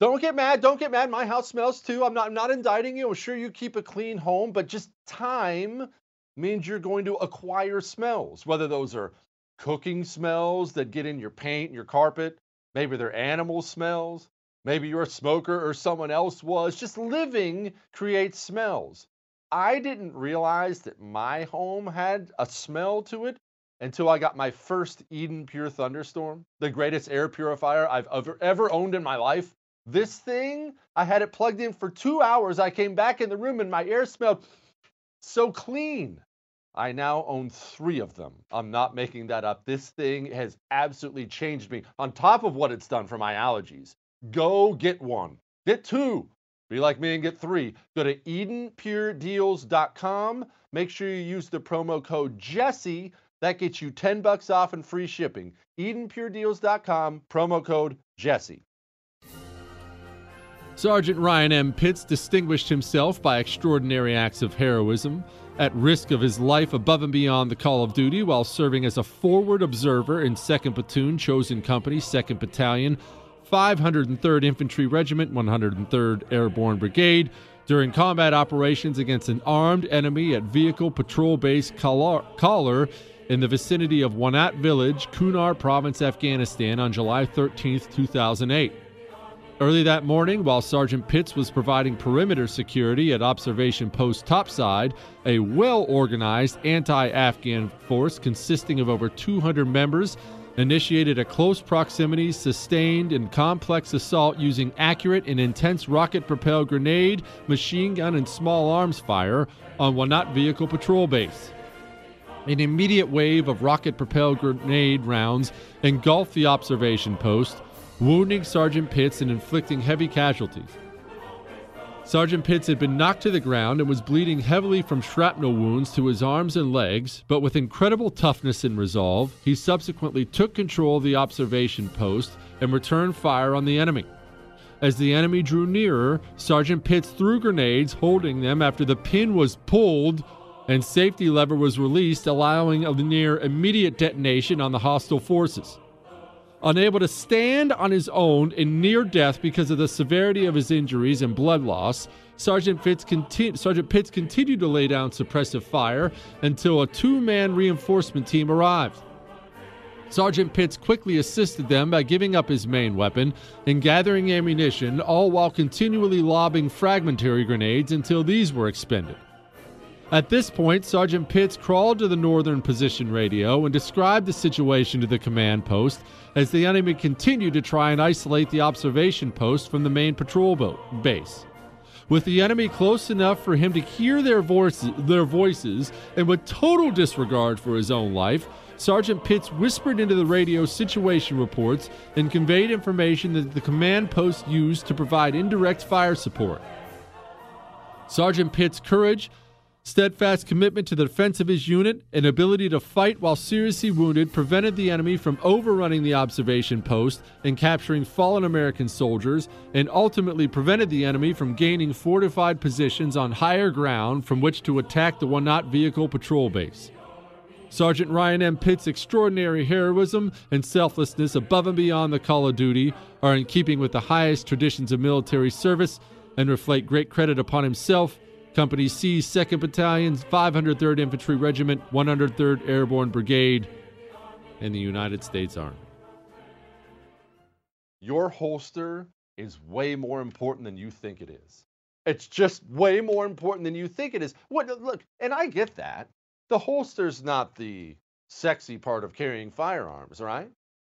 Don't get mad. Don't get mad. My house smells too. I'm not, I'm not indicting you. I'm sure you keep a clean home, but just time means you're going to acquire smells, whether those are cooking smells that get in your paint and your carpet. Maybe they're animal smells. Maybe you're a smoker or someone else was. Just living creates smells. I didn't realize that my home had a smell to it until I got my first Eden Pure Thunderstorm, the greatest air purifier I've ever, ever owned in my life. This thing, I had it plugged in for two hours. I came back in the room and my air smelled so clean. I now own three of them. I'm not making that up. This thing has absolutely changed me on top of what it's done for my allergies. Go get one, get two. Be like me and get three. Go to EdenPureDeals.com. Make sure you use the promo code Jesse. That gets you 10 bucks off and free shipping. EdenPureDeals.com, promo code Jesse. Sergeant Ryan M. Pitts distinguished himself by extraordinary acts of heroism at risk of his life above and beyond the call of duty while serving as a forward observer in 2nd Platoon, Chosen Company, 2nd Battalion, 503rd Infantry Regiment, 103rd Airborne Brigade during combat operations against an armed enemy at Vehicle Patrol Base Kahler in the vicinity of Wanat Village, Kunar Province, Afghanistan on July 13, 2008. Early that morning, while Sergeant Pitts was providing perimeter security at Observation Post Topside, a well organized anti Afghan force consisting of over 200 members initiated a close proximity, sustained, and complex assault using accurate and intense rocket propelled grenade, machine gun, and small arms fire on Wanat Vehicle Patrol Base. An immediate wave of rocket propelled grenade rounds engulfed the observation post wounding Sergeant Pitts and inflicting heavy casualties. Sergeant Pitts had been knocked to the ground and was bleeding heavily from shrapnel wounds to his arms and legs, but with incredible toughness and resolve, he subsequently took control of the observation post and returned fire on the enemy. As the enemy drew nearer, Sergeant Pitts threw grenades, holding them after the pin was pulled and safety lever was released, allowing a near immediate detonation on the hostile forces. Unable to stand on his own in near death because of the severity of his injuries and blood loss, Sergeant, conti- Sergeant Pitts continued to lay down suppressive fire until a two man reinforcement team arrived. Sergeant Pitts quickly assisted them by giving up his main weapon and gathering ammunition, all while continually lobbing fragmentary grenades until these were expended. At this point, Sergeant Pitts crawled to the northern position radio and described the situation to the command post as the enemy continued to try and isolate the observation post from the main patrol boat base. With the enemy close enough for him to hear their voices, their voices and with total disregard for his own life, Sergeant Pitts whispered into the radio situation reports and conveyed information that the command post used to provide indirect fire support. Sergeant Pitts' courage Steadfast commitment to the defense of his unit and ability to fight while seriously wounded prevented the enemy from overrunning the observation post and capturing fallen American soldiers, and ultimately prevented the enemy from gaining fortified positions on higher ground from which to attack the Wanat Vehicle Patrol Base. Sergeant Ryan M. Pitt's extraordinary heroism and selflessness above and beyond the call of duty are in keeping with the highest traditions of military service and reflect great credit upon himself Company C, 2nd Battalion's 503rd Infantry Regiment, 103rd Airborne Brigade, and the United States Army. Your holster is way more important than you think it is. It's just way more important than you think it is. What look, and I get that. The holster's not the sexy part of carrying firearms, right?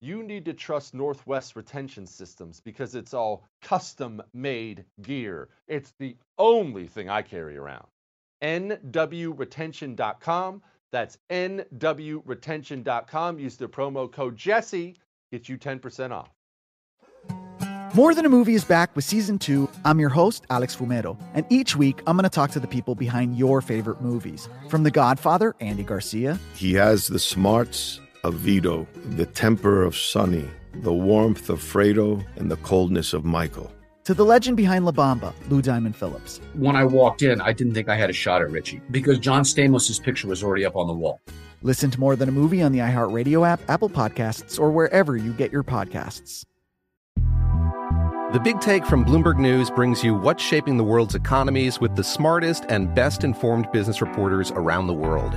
you need to trust Northwest Retention Systems because it's all custom made gear. It's the only thing I carry around. NWRetention.com. That's NWRetention.com. Use the promo code Jesse, get you 10% off. More Than a Movie is back with season two. I'm your host, Alex Fumero, and each week I'm going to talk to the people behind your favorite movies. From The Godfather, Andy Garcia. He has the smarts of Vito, the temper of Sonny, the warmth of Fredo, and the coldness of Michael. To the legend behind La Bamba, Lou Diamond Phillips. When I walked in, I didn't think I had a shot at Richie because John Stamos' picture was already up on the wall. Listen to More Than a Movie on the iHeartRadio app, Apple Podcasts, or wherever you get your podcasts. The Big Take from Bloomberg News brings you what's shaping the world's economies with the smartest and best informed business reporters around the world.